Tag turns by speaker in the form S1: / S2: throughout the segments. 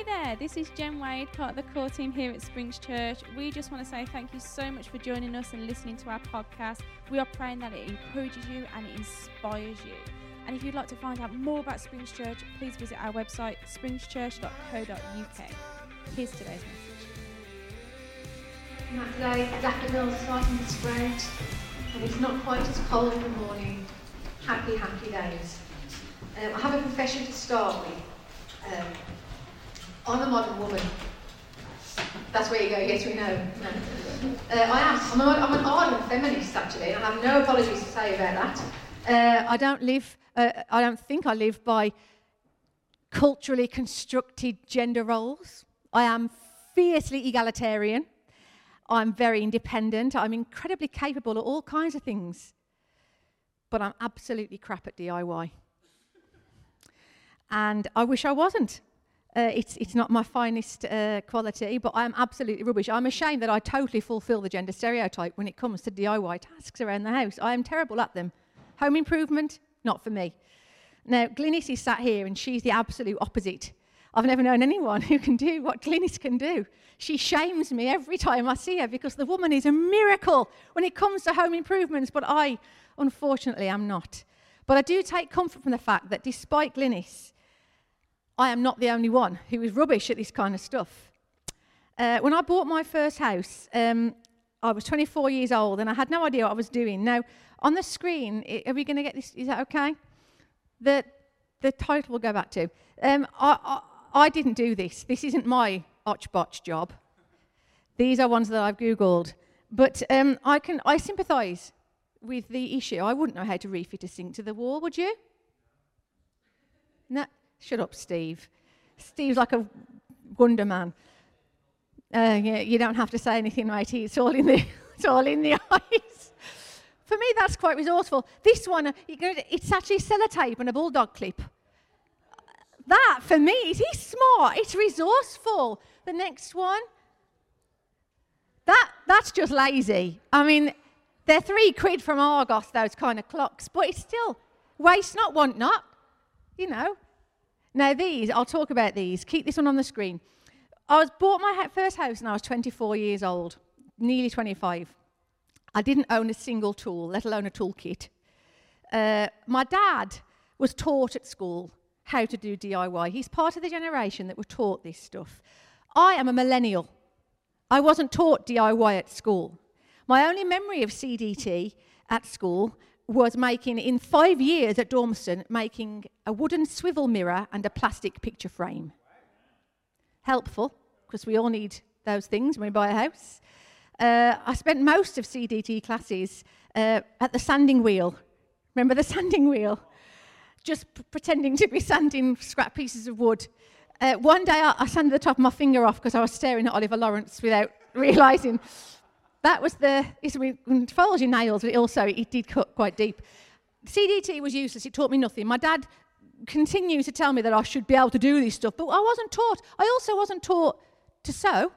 S1: Hey there, this is Jen Wade, part of the core team here at Springs Church. We just want to say thank you so much for joining us and listening to our podcast. We are praying that it encourages you and it inspires you. And if you'd like to find out more about Springs Church, please visit our website, springschurch.co.uk. Here's today's message.
S2: That today, daffodils starting to sprout, and it's not quite as cold in the morning. Happy, happy days. Um, I have a confession to start with. Um, I'm a modern woman. That's where you go, yes, we know. No. Uh, I am. I'm, a, I'm an ardent feminist, actually, and I have no apologies to say about that. Uh, I don't live, uh, I don't think I live by culturally constructed gender roles. I am fiercely egalitarian. I'm very independent. I'm incredibly capable of all kinds of things. But I'm absolutely crap at DIY. And I wish I wasn't. Uh, it's, it's not my finest uh, quality, but I'm absolutely rubbish. I'm ashamed that I totally fulfill the gender stereotype when it comes to DIY tasks around the house. I am terrible at them. Home improvement, not for me. Now, Glynis is sat here and she's the absolute opposite. I've never known anyone who can do what Glynis can do. She shames me every time I see her because the woman is a miracle when it comes to home improvements, but I, unfortunately, am not. But I do take comfort from the fact that despite Glynis, I am not the only one who is rubbish at this kind of stuff. Uh, when I bought my first house, um, I was 24 years old and I had no idea what I was doing. Now, on the screen, are we going to get this? Is that okay? The, the title will go back to. Um, I, I, I, didn't do this. This isn't my otch job. These are ones that I've Googled. But um, I, can, I sympathise with the issue. I wouldn't know how to refit a sink to the wall, would you? No, Shut up, Steve. Steve's like a wonder man. Uh, yeah, you don't have to say anything, matey. It's all in the, it's all in the eyes. For me, that's quite resourceful. This one, uh, it's actually sellotape and a bulldog clip. That, for me, is he's smart. It's resourceful. The next one, that, that's just lazy. I mean, they're three quid from Argos, those kind of clocks, but it's still waste not, want not. You know, now, these, I'll talk about these. Keep this one on the screen. I was bought my first house when I was 24 years old, nearly 25. I didn't own a single tool, let alone a toolkit. Uh, my dad was taught at school how to do DIY. He's part of the generation that were taught this stuff. I am a millennial. I wasn't taught DIY at school. My only memory of CDT at school was making, in five years at Dormiston, making a wooden swivel mirror and a plastic picture frame. Helpful, because we all need those things when we buy a house. Uh, I spent most of CDT classes uh, at the sanding wheel. Remember the sanding wheel? Just p- pretending to be sanding scrap pieces of wood. Uh, one day I, I sanded the top of my finger off because I was staring at Oliver Lawrence without realizing that was the, it follows your nails, but it also, it did cut quite deep. CDT was useless, it taught me nothing. My dad continued to tell me that I should be able to do this stuff, but I wasn't taught. I also wasn't taught to sew.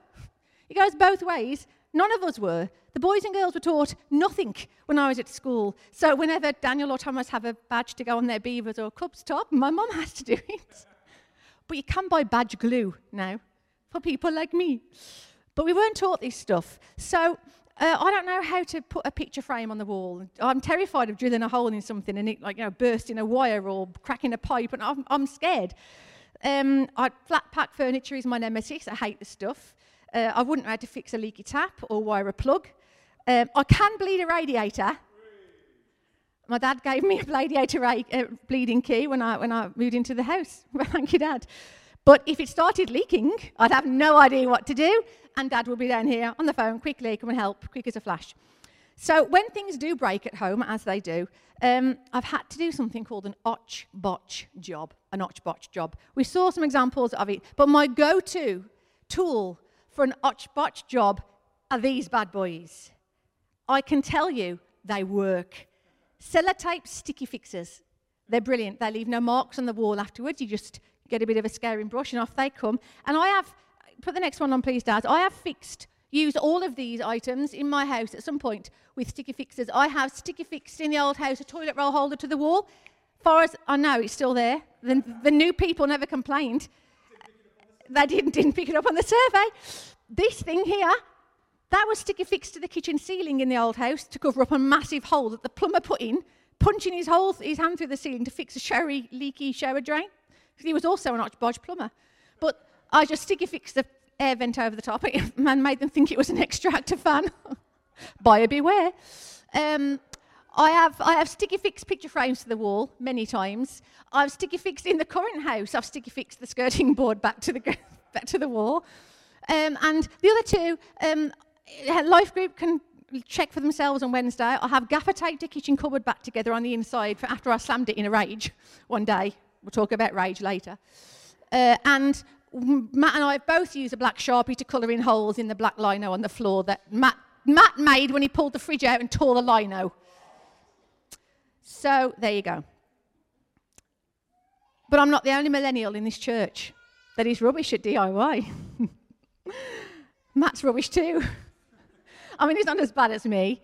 S2: It goes both ways. None of us were. The boys and girls were taught nothing when I was at school. So whenever Daniel or Thomas have a badge to go on their beavers or cubs top, my mum has to do it. But you can buy badge glue now for people like me. But we weren't taught this stuff. So uh, I don't know how to put a picture frame on the wall. I'm terrified of drilling a hole in something and it, like, you know, bursting a wire or cracking a pipe, and I'm, I'm scared. Um, I, flat pack furniture is my nemesis. I hate the stuff. Uh, I wouldn't know how to fix a leaky tap or wire a plug. Um, I can bleed a radiator. My dad gave me a radiator ra- uh, bleeding key when I, when I moved into the house. Thank you, Dad. But if it started leaking, I'd have no idea what to do, and Dad would be down here on the phone, quickly, come and help, quick as a flash. So when things do break at home, as they do, um, I've had to do something called an otch botch job. An otch botch job. We saw some examples of it, but my go-to tool for an otch botch job are these bad boys. I can tell you they work. Sellotape sticky fixers. They're brilliant. They leave no marks on the wall afterwards. You just get a bit of a scaring brush, and off they come. And I have, put the next one on, please, Dad. I have fixed, used all of these items in my house at some point with sticky fixers. I have sticky fixed in the old house a toilet roll holder to the wall. Far as I know, it's still there. The, the new people never complained. they didn't, didn't pick it up on the survey. This thing here, that was sticky fixed to the kitchen ceiling in the old house to cover up a massive hole that the plumber put in, punching his, hole, his hand through the ceiling to fix a showery, leaky shower drain. He was also an otch botch plumber. But I just sticky fixed the air vent over the top and made them think it was an extractor fan. Buyer beware. Um, I have, I have sticky fixed picture frames to the wall many times. I've sticky fixed in the current house, I've sticky fixed the skirting board back to the, back to the wall. Um, and the other two, um, Life Group can check for themselves on Wednesday. I have gaffer taped the kitchen cupboard back together on the inside for after I slammed it in a rage one day. We'll talk about rage later. Uh, and Matt and I both used a black sharpie to colour in holes in the black lino on the floor that Matt, Matt made when he pulled the fridge out and tore the lino. So there you go. But I'm not the only millennial in this church that is rubbish at DIY. Matt's rubbish too. I mean, he's not as bad as me.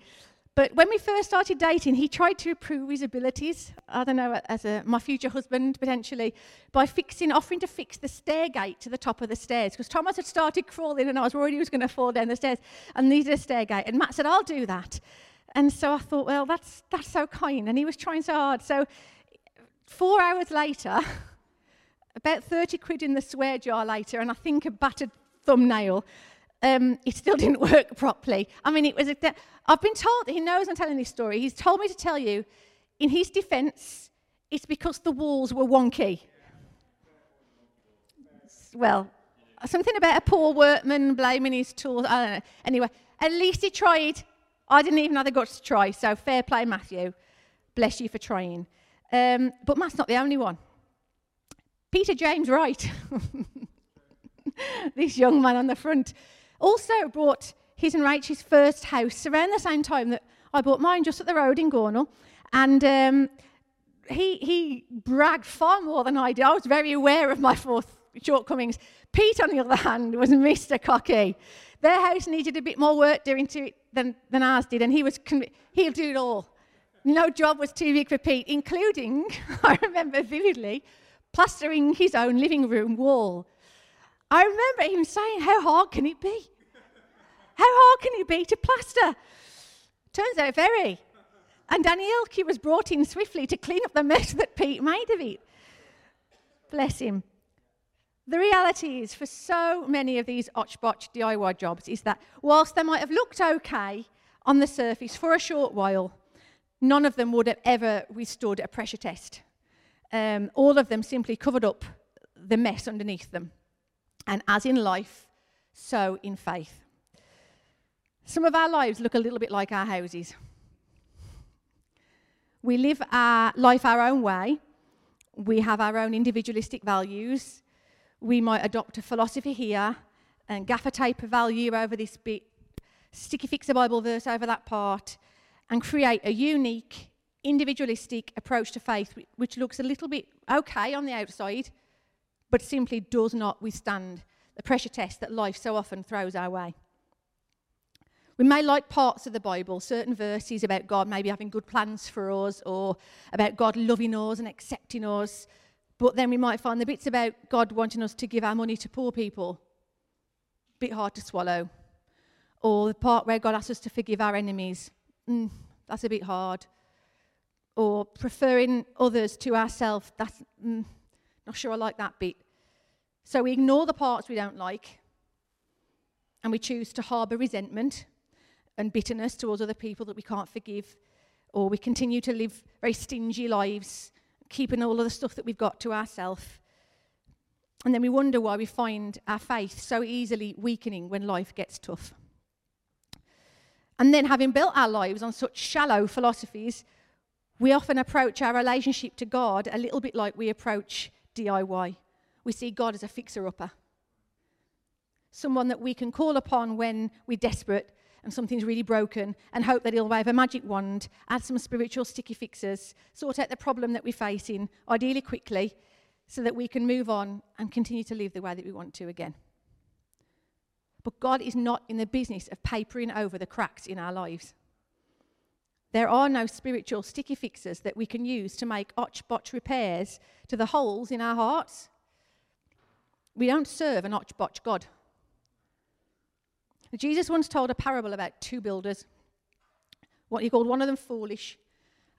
S2: But when we first started dating, he tried to prove his abilities, I don't know, as a, my future husband potentially, by fixing, offering to fix the stair gate to the top of the stairs. Because Thomas had started crawling and I was worried he was going to fall down the stairs and needed a stair gate. And Matt said, I'll do that. And so I thought, well, that's, that's so kind. And he was trying so hard. So four hours later, about 30 quid in the swear jar later, and I think a battered thumbnail, um, it still didn't work properly. I mean, it was. A, I've been told, he knows I'm telling this story, he's told me to tell you, in his defense, it's because the walls were wonky. Well, something about a poor workman blaming his tools. I don't know. Anyway, at least he tried. I didn't even have the guts to try, so fair play, Matthew. Bless you for trying. Um, but Matt's not the only one. Peter James Wright, this young man on the front, also bought his and Rachel's first house around the same time that I bought mine, just at the road in Gornal. And um, he, he bragged far more than I did. I was very aware of my fourth shortcomings. Pete, on the other hand, was Mr. Cocky. Their house needed a bit more work doing to it than, than ours did, and he was he'll do it all. No job was too big for Pete, including, I remember vividly, plastering his own living room wall. I remember him saying, How hard can it be? How hard can it be to plaster? Turns out very. And Danny Ilke was brought in swiftly to clean up the mess that Pete made of it. Bless him. The reality is, for so many of these Otchbotch DIY jobs, is that whilst they might have looked okay on the surface for a short while, none of them would have ever withstood a pressure test. Um, all of them simply covered up the mess underneath them. And as in life, so in faith. Some of our lives look a little bit like our houses. We live our life our own way. We have our own individualistic values. We might adopt a philosophy here and gaffer tape a value over this bit, sticky fix a Bible verse over that part, and create a unique, individualistic approach to faith which looks a little bit okay on the outside, but simply does not withstand the pressure test that life so often throws our way. We may like parts of the Bible, certain verses about God maybe having good plans for us or about God loving us and accepting us, but then we might find the bits about God wanting us to give our money to poor people a bit hard to swallow. Or the part where God asks us to forgive our enemies, mm, that's a bit hard. Or preferring others to ourselves, that's mm, not sure I like that bit. So we ignore the parts we don't like and we choose to harbour resentment and bitterness towards other people that we can't forgive, or we continue to live very stingy lives, keeping all of the stuff that we've got to ourselves. And then we wonder why we find our faith so easily weakening when life gets tough. And then, having built our lives on such shallow philosophies, we often approach our relationship to God a little bit like we approach DIY we see God as a fixer upper. Someone that we can call upon when we're desperate and something's really broken and hope that he'll wave a magic wand, add some spiritual sticky fixers, sort out the problem that we're facing, ideally quickly, so that we can move on and continue to live the way that we want to again. But God is not in the business of papering over the cracks in our lives. There are no spiritual sticky fixes that we can use to make otch botch repairs to the holes in our hearts We don't serve an botch God. Jesus once told a parable about two builders. What he called one of them foolish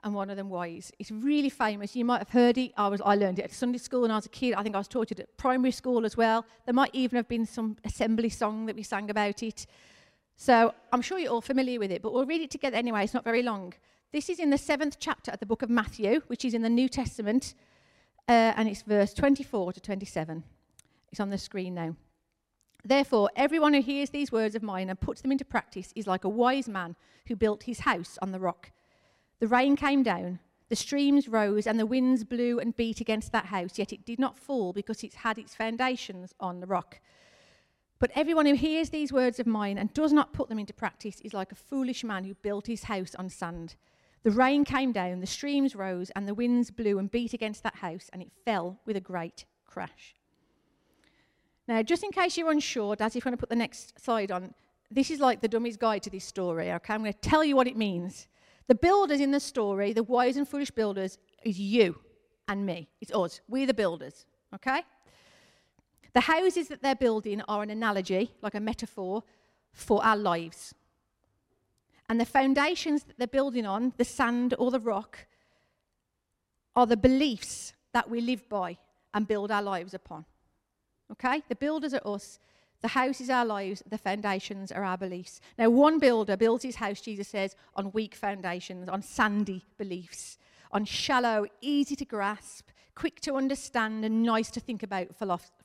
S2: and one of them wise. It's really famous. You might have heard it. I, was, I learned it at Sunday school when I was a kid. I think I was taught it at primary school as well. There might even have been some assembly song that we sang about it. So I'm sure you're all familiar with it, but we'll read it together anyway. It's not very long. This is in the seventh chapter of the book of Matthew, which is in the New Testament, uh, and it's verse 24 to 27. It's on the screen now. Therefore, everyone who hears these words of mine and puts them into practice is like a wise man who built his house on the rock. The rain came down, the streams rose, and the winds blew and beat against that house, yet it did not fall because it had its foundations on the rock. But everyone who hears these words of mine and does not put them into practice is like a foolish man who built his house on sand. The rain came down, the streams rose, and the winds blew and beat against that house, and it fell with a great crash. Now, just in case you're unsure, Dad, if you want to put the next slide on, this is like the dummy's guide to this story, okay? I'm going to tell you what it means. The builders in the story, the wise and foolish builders, is you and me. It's us. We're the builders, okay? The houses that they're building are an analogy, like a metaphor, for our lives. And the foundations that they're building on, the sand or the rock, are the beliefs that we live by and build our lives upon. Okay? The builders are us, the house is our lives, the foundations are our beliefs. Now, one builder builds his house, Jesus says, on weak foundations, on sandy beliefs, on shallow, easy to grasp, quick to understand, and nice to think about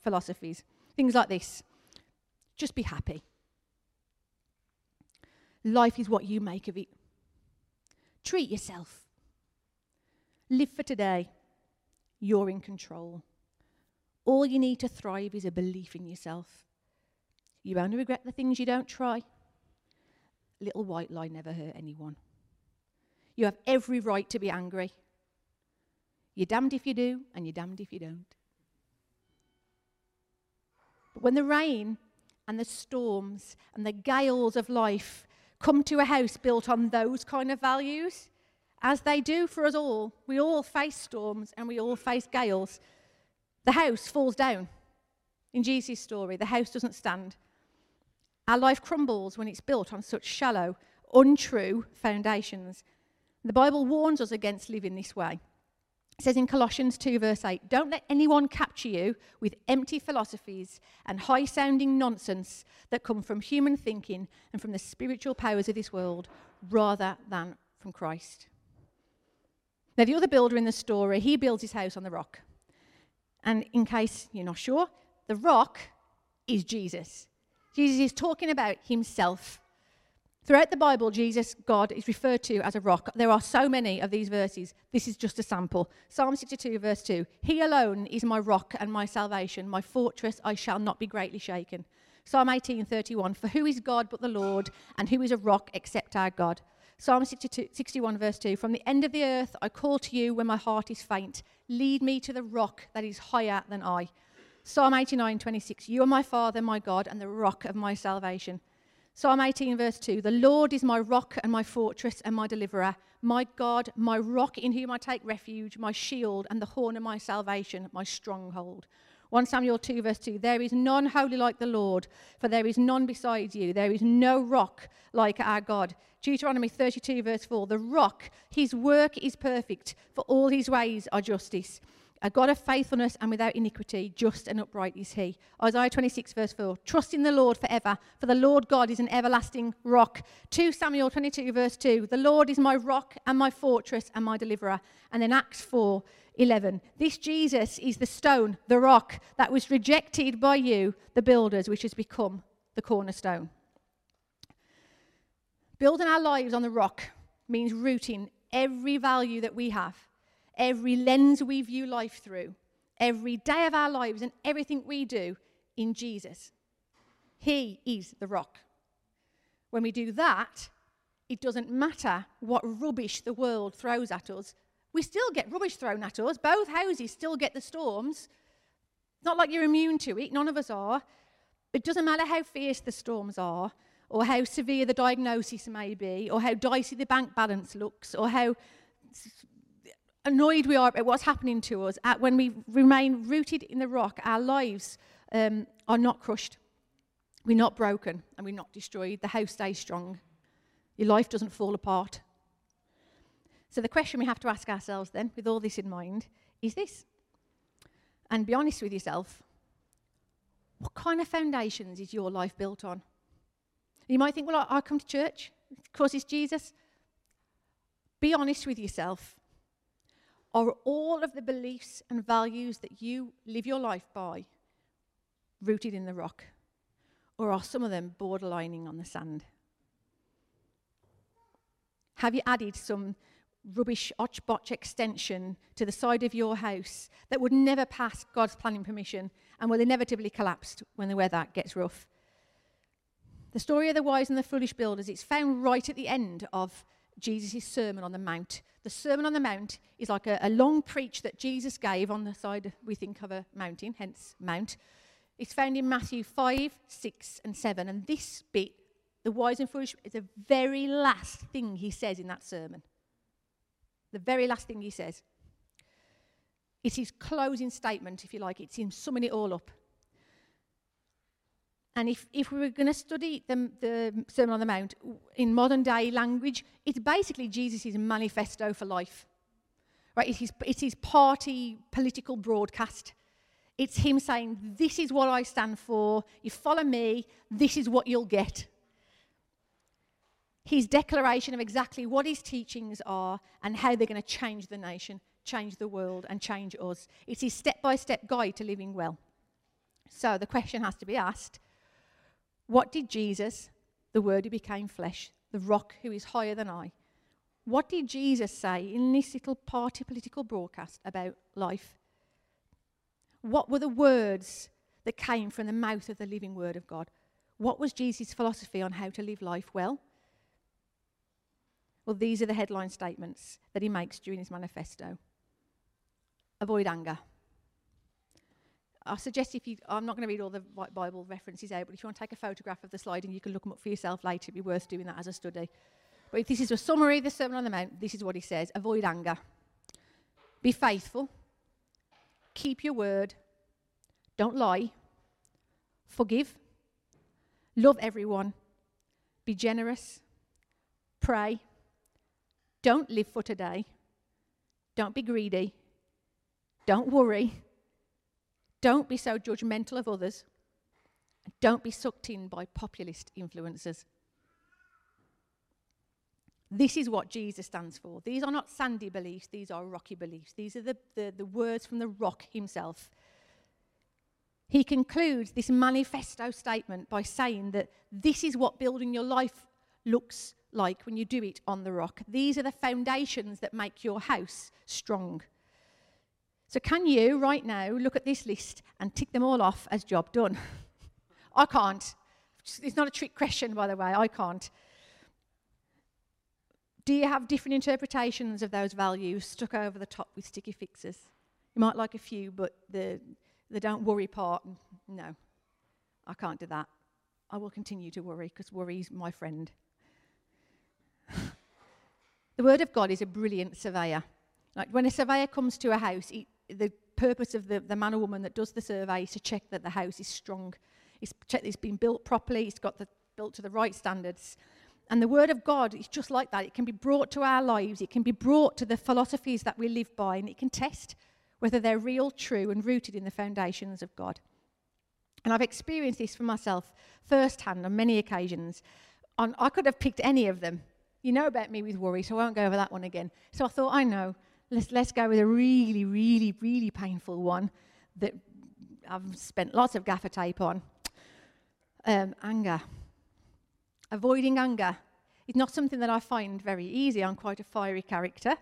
S2: philosophies. Things like this just be happy. Life is what you make of it. Treat yourself. Live for today. You're in control. All you need to thrive is a belief in yourself. You only regret the things you don't try. Little white lie never hurt anyone. You have every right to be angry. You're damned if you do, and you're damned if you don't. But when the rain and the storms and the gales of life come to a house built on those kind of values, as they do for us all, we all face storms and we all face gales. The house falls down. In Jesus' story, the house doesn't stand. Our life crumbles when it's built on such shallow, untrue foundations. The Bible warns us against living this way. It says in Colossians 2, verse 8, Don't let anyone capture you with empty philosophies and high sounding nonsense that come from human thinking and from the spiritual powers of this world rather than from Christ. Now, the other builder in the story, he builds his house on the rock. And in case you're not sure, the rock is Jesus. Jesus is talking about himself. Throughout the Bible, Jesus, God, is referred to as a rock. There are so many of these verses. This is just a sample. Psalm 62, verse 2 He alone is my rock and my salvation, my fortress, I shall not be greatly shaken. Psalm 18, 31 For who is God but the Lord, and who is a rock except our God? Psalm 62, 61, verse 2 From the end of the earth I call to you when my heart is faint. Lead me to the rock that is higher than I. Psalm 89, 26. You are my Father, my God, and the rock of my salvation. Psalm 18, verse 2. The Lord is my rock and my fortress and my deliverer, my God, my rock in whom I take refuge, my shield and the horn of my salvation, my stronghold. 1 Samuel 2, verse 2 There is none holy like the Lord, for there is none besides you. There is no rock like our God. Deuteronomy 32, verse 4 The rock, his work is perfect, for all his ways are justice a God of faithfulness and without iniquity, just and upright is he. Isaiah 26, verse 4. Trust in the Lord forever, for the Lord God is an everlasting rock. 2 Samuel 22, verse 2. The Lord is my rock and my fortress and my deliverer. And then Acts 4, 11. This Jesus is the stone, the rock that was rejected by you, the builders, which has become the cornerstone. Building our lives on the rock means rooting every value that we have every lens we view life through, every day of our lives, and everything we do in Jesus. He is the rock. When we do that, it doesn't matter what rubbish the world throws at us. We still get rubbish thrown at us. Both houses still get the storms. It's Not like you're immune to it, none of us are. It doesn't matter how fierce the storms are, or how severe the diagnosis may be, or how dicey the bank balance looks, or how annoyed we are at what's happening to us, at when we remain rooted in the rock, our lives um, are not crushed. We're not broken and we're not destroyed. The house stays strong. Your life doesn't fall apart. So, the question we have to ask ourselves then, with all this in mind, is this. And be honest with yourself. What kind of foundations is your life built on? You might think, well, I, I come to church because it's Jesus. Be honest with yourself. Are all of the beliefs and values that you live your life by rooted in the rock? Or are some of them borderlining on the sand? Have you added some rubbish otch extension to the side of your house that would never pass God's planning permission and will inevitably collapse when the weather gets rough? The story of the wise and the foolish builders, it's found right at the end of Jesus' Sermon on the Mount. The Sermon on the Mount is like a, a, long preach that Jesus gave on the side, we think, of a mountain, hence Mount. It's found in Matthew 5, 6, and 7. And this bit, the wise and foolish, is the very last thing he says in that sermon. The very last thing he says. It's his closing statement, if you like. It's him summing it all up. And if, if we were going to study the, the Sermon on the Mount in modern day language, it's basically Jesus' manifesto for life. Right? It's his, it's his party political broadcast. It's him saying, This is what I stand for. You follow me, this is what you'll get. His declaration of exactly what his teachings are and how they're going to change the nation, change the world, and change us. It's his step by step guide to living well. So the question has to be asked what did Jesus, the Word who became flesh, the rock who is higher than I, what did Jesus say in this little party political broadcast about life? What were the words that came from the mouth of the living Word of God? What was Jesus' philosophy on how to live life well? Well, these are the headline statements that he makes during his manifesto. Avoid anger. I suggest if you, I'm not going to read all the Bible references out, but if you want to take a photograph of the slide and you can look them up for yourself later, it'd be worth doing that as a study. But if this is a summary of the Sermon on the Mount, this is what he says Avoid anger, be faithful, keep your word, don't lie, forgive, love everyone, be generous, pray, don't live for today, don't be greedy, don't worry don't be so judgmental of others. Don't be sucked in by populist influences. This is what Jesus stands for. These are not sandy beliefs, these are rocky beliefs. These are the, the, the words from the rock himself. He concludes this manifesto statement by saying that this is what building your life looks like when you do it on the rock. These are the foundations that make your house strong. So, can you right now look at this list and tick them all off as job done? I can't. It's not a trick question, by the way. I can't. Do you have different interpretations of those values stuck over the top with sticky fixes? You might like a few, but the, the don't worry part, no, I can't do that. I will continue to worry because worry is my friend. the Word of God is a brilliant surveyor. Like when a surveyor comes to a house, he, the purpose of the, the man or woman that does the survey is to check that the house is strong. It's check that it's been built properly, it's got the built to the right standards. And the word of God is just like that. It can be brought to our lives, it can be brought to the philosophies that we live by, and it can test whether they're real, true, and rooted in the foundations of God. And I've experienced this for myself firsthand on many occasions. On, I could have picked any of them. You know about me with worry, so I won't go over that one again. So I thought, I know. Let's, let's go with a really, really, really painful one that I've spent lots of gaffer tape on. Um, anger. Avoiding anger is not something that I find very easy. I'm quite a fiery character.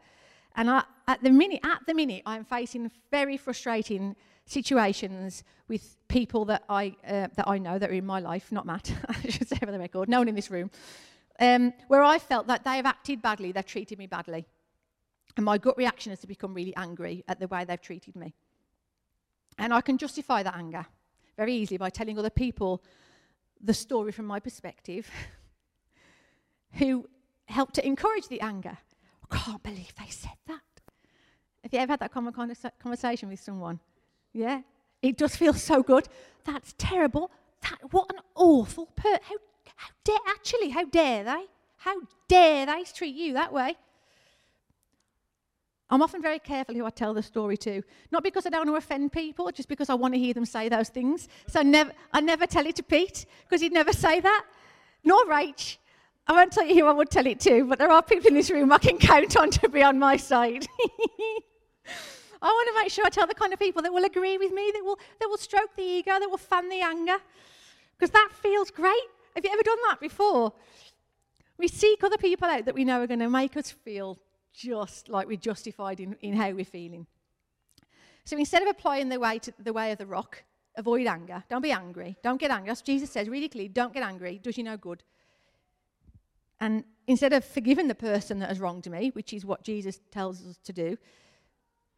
S2: And I, at, the minute, at the minute, I'm facing very frustrating situations with people that I, uh, that I know that are in my life, not Matt, I should say for the record, no one in this room, um, where I felt that they have acted badly, they've treated me badly. And my gut reaction is to become really angry at the way they've treated me. And I can justify that anger very easily by telling other people the story from my perspective who helped to encourage the anger. I can't believe they said that. Have you ever had that common conversation with someone? Yeah? It does feel so good. That's terrible. That what an awful per. How how dare actually? How dare they? How dare they treat you that way? I'm often very careful who I tell the story to. Not because I don't want to offend people, just because I want to hear them say those things. So I never, I never tell it to Pete, because he'd never say that. Nor Rach. I won't tell you who I would tell it to, but there are people in this room I can count on to be on my side. I want to make sure I tell the kind of people that will agree with me, that will, that will stroke the ego, that will fan the anger, because that feels great. Have you ever done that before? We seek other people out that we know are going to make us feel just like we're justified in, in how we're feeling. So instead of applying the way, to, the way of the rock, avoid anger. Don't be angry. Don't get angry. As Jesus says really clearly, don't get angry. It does you no good. And instead of forgiving the person that has wronged me, which is what Jesus tells us to do,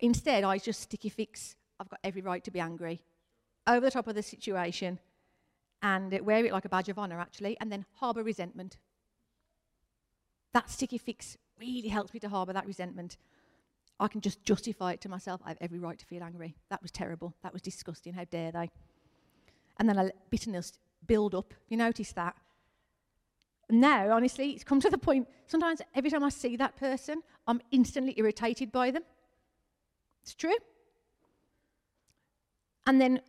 S2: instead I just sticky fix. I've got every right to be angry over the top of the situation and wear it like a badge of honour, actually, and then harbour resentment. That sticky fix really helps me to harbour that resentment. I can just justify it to myself. I have every right to feel angry. That was terrible. That was disgusting. How dare they? And then I let bitterness build up. You notice that? Now, honestly, it's come to the point, sometimes every time I see that person, I'm instantly irritated by them. It's true. And then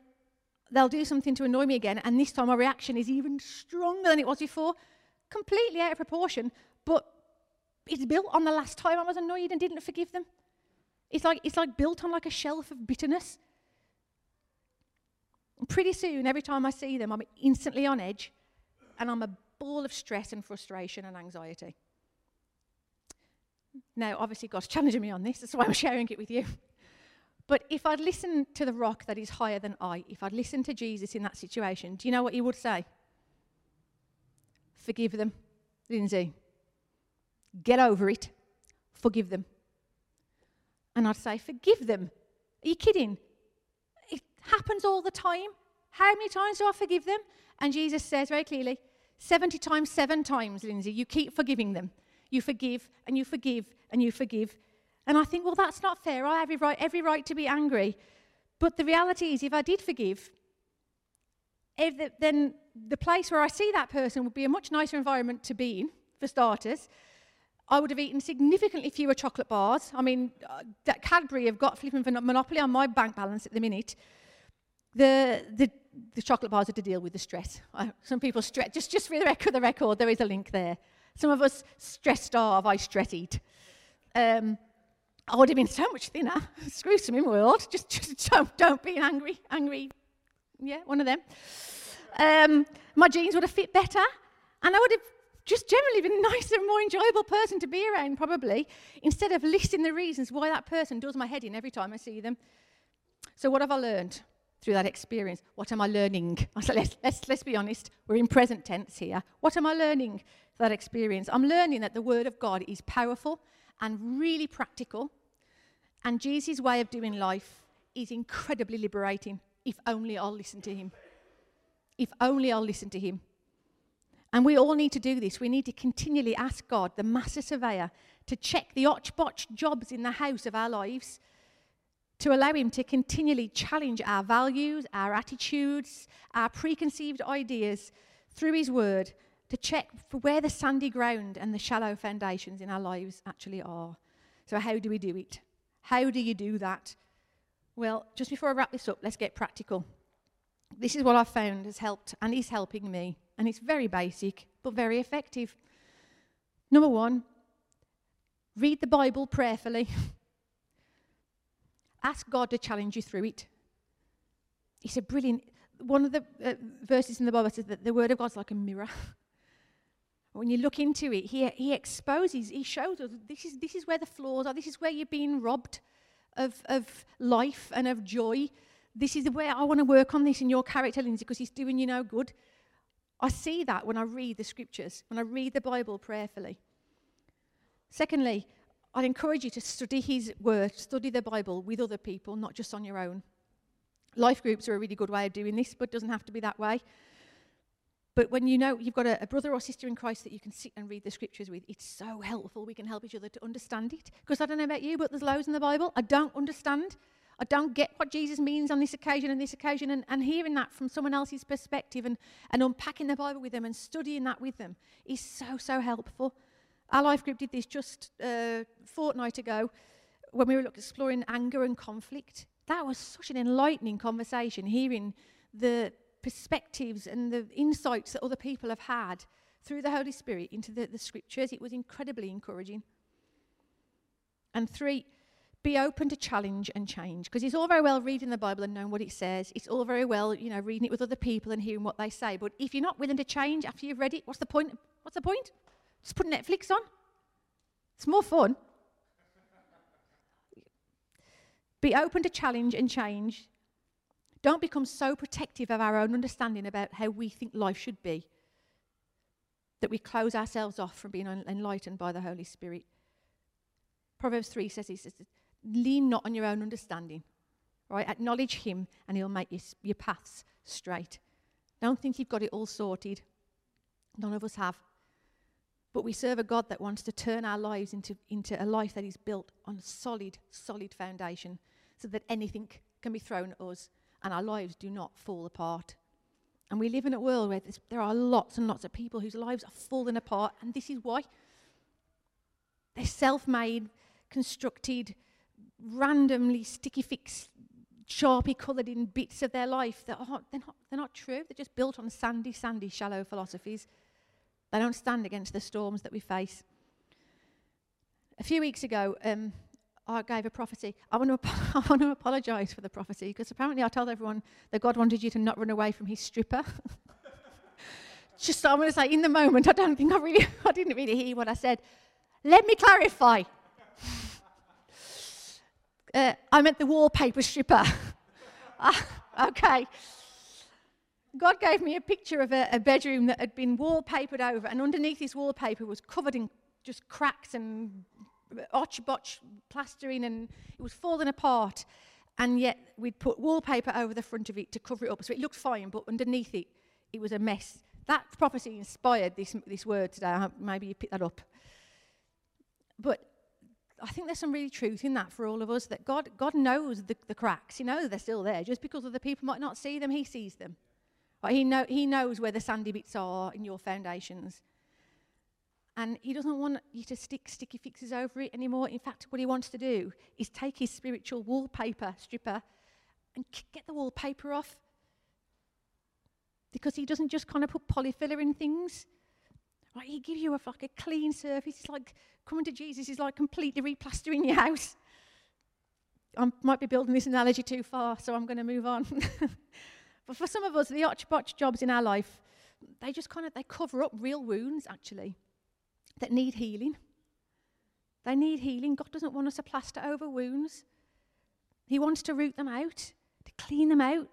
S2: they'll do something to annoy me again, and this time my reaction is even stronger than it was before, completely out of proportion, but it's built on the last time I was annoyed and didn't forgive them. It's like, it's like built on like a shelf of bitterness. And pretty soon, every time I see them, I'm instantly on edge and I'm a ball of stress and frustration and anxiety. Now, obviously, God's challenging me on this, that's why I'm sharing it with you. But if I'd listened to the rock that is higher than I, if I'd listened to Jesus in that situation, do you know what he would say? Forgive them, Linsey. Get over it. Forgive them. And I'd say, Forgive them. Are you kidding? It happens all the time. How many times do I forgive them? And Jesus says very clearly, 70 times, seven times, Linsey, you keep forgiving them. You forgive and you forgive and you forgive. And I think, well, that's not fair. I have every right, every right to be angry. But the reality is, if I did forgive, the, then the place where I see that person would be a much nicer environment to be in, for starters. I would have eaten significantly fewer chocolate bars. I mean, uh, Cadbury have got flipping monopoly on my bank balance at the minute. The, the, the chocolate bars are to deal with the stress. Some people stress, just, just for the record, the record, there is a link there. Some of us stress starve, I stress eat. Um, I would have been so much thinner. Screw some in world. Just, just don't, don't be an angry, angry, yeah, one of them. Um, my jeans would have fit better, and I would have just generally been a nicer, more enjoyable person to be around, probably, instead of listing the reasons why that person does my head in every time I see them. So, what have I learned through that experience? What am I learning? So let's, let's, let's be honest, we're in present tense here. What am I learning that experience? I'm learning that the Word of God is powerful and really practical, and Jesus' way of doing life is incredibly liberating if only I'll listen to Him. If only I'll listen to Him. And we all need to do this. We need to continually ask God, the master surveyor, to check the otch-botch jobs in the house of our lives, to allow Him to continually challenge our values, our attitudes, our preconceived ideas through His Word, to check for where the sandy ground and the shallow foundations in our lives actually are. So, how do we do it? How do you do that? Well, just before I wrap this up, let's get practical. This is what I've found has helped and is helping me and it's very basic, but very effective. Number one, read the Bible prayerfully. Ask God to challenge you through it. It's a brilliant, one of the uh, verses in the Bible says that the Word of God's like a mirror. when you look into it, he, he exposes, he shows us this is, this is where the flaws are, this is where you're being robbed of, of life and of joy. This is the where I want to work on this in your character, Linsey, because he's doing you no good. I see that when I read the scriptures, when I read the Bible prayerfully. Secondly, I'd encourage you to study his word, study the Bible with other people, not just on your own. Life groups are a really good way of doing this, but it doesn't have to be that way. But when you know you've got a, a, brother or sister in Christ that you can sit and read the scriptures with, it's so helpful. We can help each other to understand it. Because I don't know about you, but there's loads in the Bible I don't understand. I don't get what Jesus means on this occasion and this occasion. And, and hearing that from someone else's perspective and, and unpacking the Bible with them and studying that with them is so, so helpful. Our life group did this just a fortnight ago when we were exploring anger and conflict. That was such an enlightening conversation, hearing the perspectives and the insights that other people have had through the Holy Spirit into the, the scriptures. It was incredibly encouraging. And three, be open to challenge and change. Because it's all very well reading the Bible and knowing what it says. It's all very well, you know, reading it with other people and hearing what they say. But if you're not willing to change after you've read it, what's the point? What's the point? Just put Netflix on. It's more fun. Be open to challenge and change. Don't become so protective of our own understanding about how we think life should be that we close ourselves off from being enlightened by the Holy Spirit. Proverbs 3 says, he says lean not on your own understanding, right? Acknowledge him and he'll make your, your paths straight. Don't think you've got it all sorted. None of us have. But we serve a God that wants to turn our lives into, into a life that is built on a solid, solid foundation so that anything can be thrown at us and our lives do not fall apart. And we live in a world where there are lots and lots of people whose lives are falling apart, and this is why. They're self made, constructed, randomly sticky fix, sharpie coloured in bits of their life that are, they're, not, they're not true. They're just built on sandy, sandy, shallow philosophies. They don't stand against the storms that we face. A few weeks ago, um, I gave a prophecy. I want to, I want to apologise for the prophecy because apparently I told everyone that God wanted you to not run away from his stripper. Just I'm going to say, in the moment, I don't think I really, I didn't really hear what I said. Let me clarify. Uh, I meant the wallpaper stripper. ah, okay. God gave me a picture of a, a, bedroom that had been wallpapered over, and underneath this wallpaper was covered in just cracks and otch botch plastering and it was falling apart. And yet we'd put wallpaper over the front of it to cover it up. So it looked fine, but underneath it, it was a mess. That prophecy inspired this, this word today. Maybe you picked that up. But I think there's some really truth in that for all of us that God, God knows the, the cracks. He knows they're still there. Just because other people might not see them, He sees them. he, know, he knows where the sandy bits are in your foundations. And he doesn't want you to stick sticky fixes over it anymore. In fact, what he wants to do is take his spiritual wallpaper stripper and get the wallpaper off. Because he doesn't just kind of put polyfiller in things. Right, he gives you a, like a clean surface. It's like coming to Jesus is like completely replastering your house. I might be building this analogy too far, so I'm going to move on. but for some of us, the otch botch jobs in our life, they just kind of they cover up real wounds actually that need healing. They need healing. God doesn't want us to plaster over wounds. He wants to root them out, to clean them out,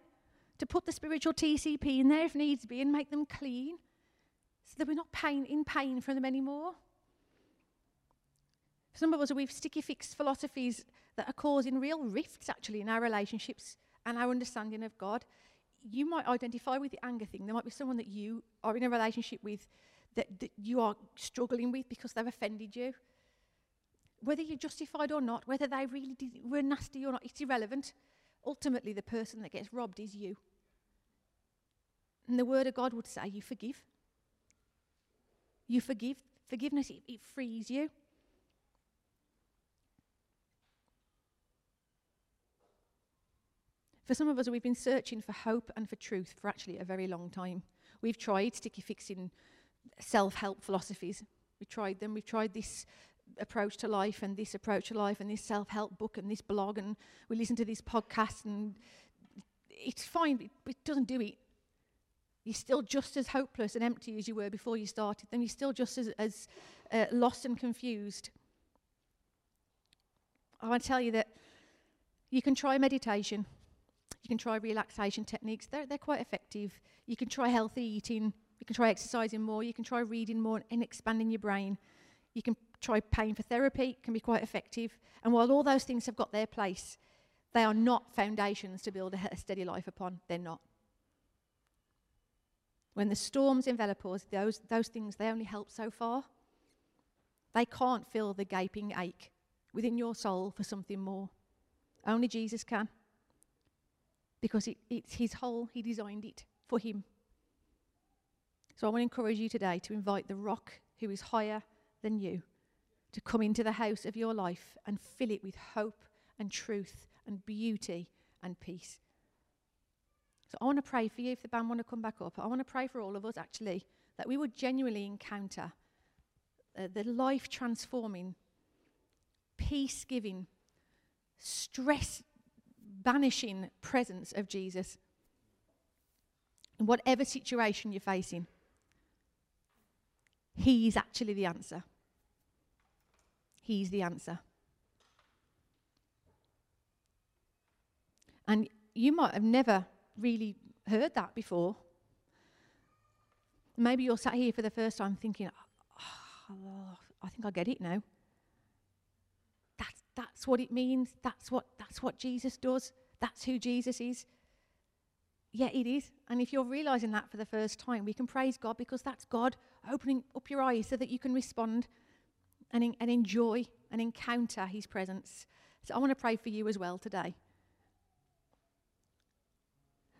S2: to put the spiritual TCP in there if needs be and make them clean so that we're not pain, in pain for them anymore. Some of us, we've sticky fixed philosophies that are causing real rifts actually in our relationships and our understanding of God. You might identify with the anger thing. There might be someone that you are in a relationship with that, that you are struggling with because they've offended you. Whether you're justified or not, whether they really did, were nasty or not, it's irrelevant. Ultimately, the person that gets robbed is you. And the Word of God would say, You forgive. You forgive. Forgiveness, it, it frees you. For some of us, we've been searching for hope and for truth for actually a very long time. We've tried sticky fixing self help philosophies. We tried them. We've tried this approach to life and this approach to life and this self help book and this blog, and we listen to these podcasts, and it's fine, but it doesn't do it. You're still just as hopeless and empty as you were before you started Then You're still just as, as uh, lost and confused. I want to tell you that you can try meditation. You can try relaxation techniques. They're, they're quite effective. You can try healthy eating. You can try exercising more, you can try reading more and expanding your brain. You can try paying for therapy, it can be quite effective. And while all those things have got their place, they are not foundations to build a, a steady life upon. They're not. When the storms envelop us, those, those things, they only help so far. They can't fill the gaping ache within your soul for something more. Only Jesus can. Because it, it's his whole, he designed it for him. So I want to encourage you today to invite the rock who is higher than you to come into the house of your life and fill it with hope and truth and beauty and peace. So I want to pray for you if the band want to come back up. I want to pray for all of us actually that we would genuinely encounter uh, the life transforming, peace giving, stress banishing presence of Jesus in whatever situation you're facing. He's actually the answer. He's the answer. And you might have never really heard that before. Maybe you're sat here for the first time thinking, oh, I think I get it now. That's, that's what it means. That's what, that's what Jesus does. That's who Jesus is. Yeah, it is. And if you're realizing that for the first time, we can praise God because that's God opening up your eyes so that you can respond and, and enjoy and encounter His presence. So I want to pray for you as well today.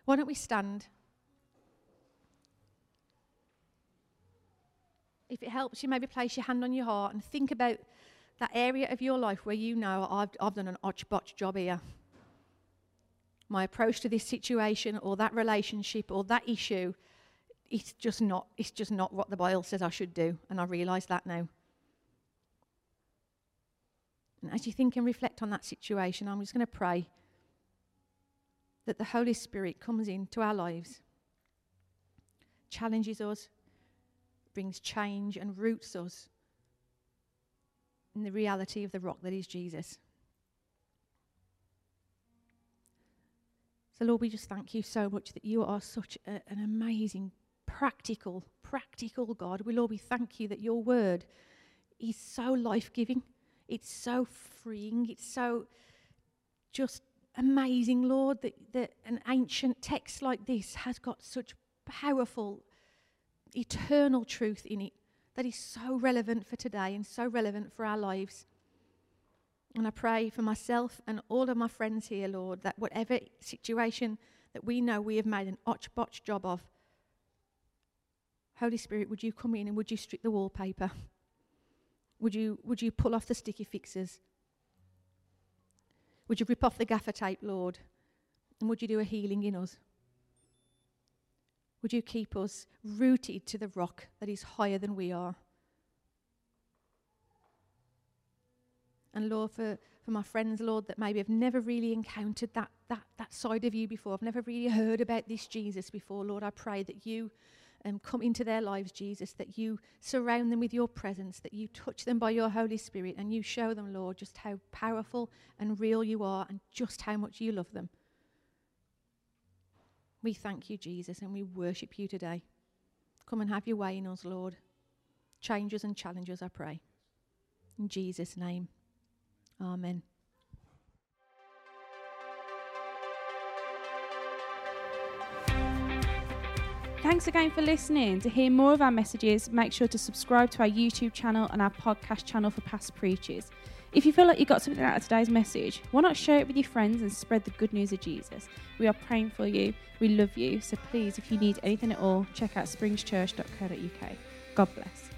S2: Why don't we stand? If it helps you, maybe place your hand on your heart and think about that area of your life where you know I've, I've done an otch botch job here. My approach to this situation or that relationship or that issue, it's just not, it's just not what the Bible says I should do. And I realise that now. And as you think and reflect on that situation, I'm just going to pray that the Holy Spirit comes into our lives, challenges us, brings change, and roots us in the reality of the rock that is Jesus. So, Lord, we just thank you so much that you are such a, an amazing, practical, practical God. We, Lord, we thank you that your word is so life giving, it's so freeing, it's so just amazing, Lord, that, that an ancient text like this has got such powerful, eternal truth in it that is so relevant for today and so relevant for our lives. And I pray for myself and all of my friends here, Lord, that whatever situation that we know we have made an otch botch job of, Holy Spirit, would you come in and would you strip the wallpaper? Would you, would you pull off the sticky fixes? Would you rip off the gaffer tape, Lord? And would you do a healing in us? Would you keep us rooted to the rock that is higher than we are? And Lord, for, for my friends, Lord, that maybe have never really encountered that, that, that side of you before, I've never really heard about this Jesus before, Lord, I pray that you um, come into their lives, Jesus, that you surround them with your presence, that you touch them by your Holy Spirit, and you show them, Lord, just how powerful and real you are and just how much you love them. We thank you, Jesus, and we worship you today. Come and have your way in us, Lord. Change us and challenge us, I pray. In Jesus' name, amen.
S1: Thanks again for listening. To hear more of our messages, make sure to subscribe to our YouTube channel and our podcast channel for past preachers. If you feel like you got something out of today's message, why not share it with your friends and spread the good news of Jesus? We are praying for you. We love you. So please, if you need anything at all, check out springschurch.co.uk. God bless.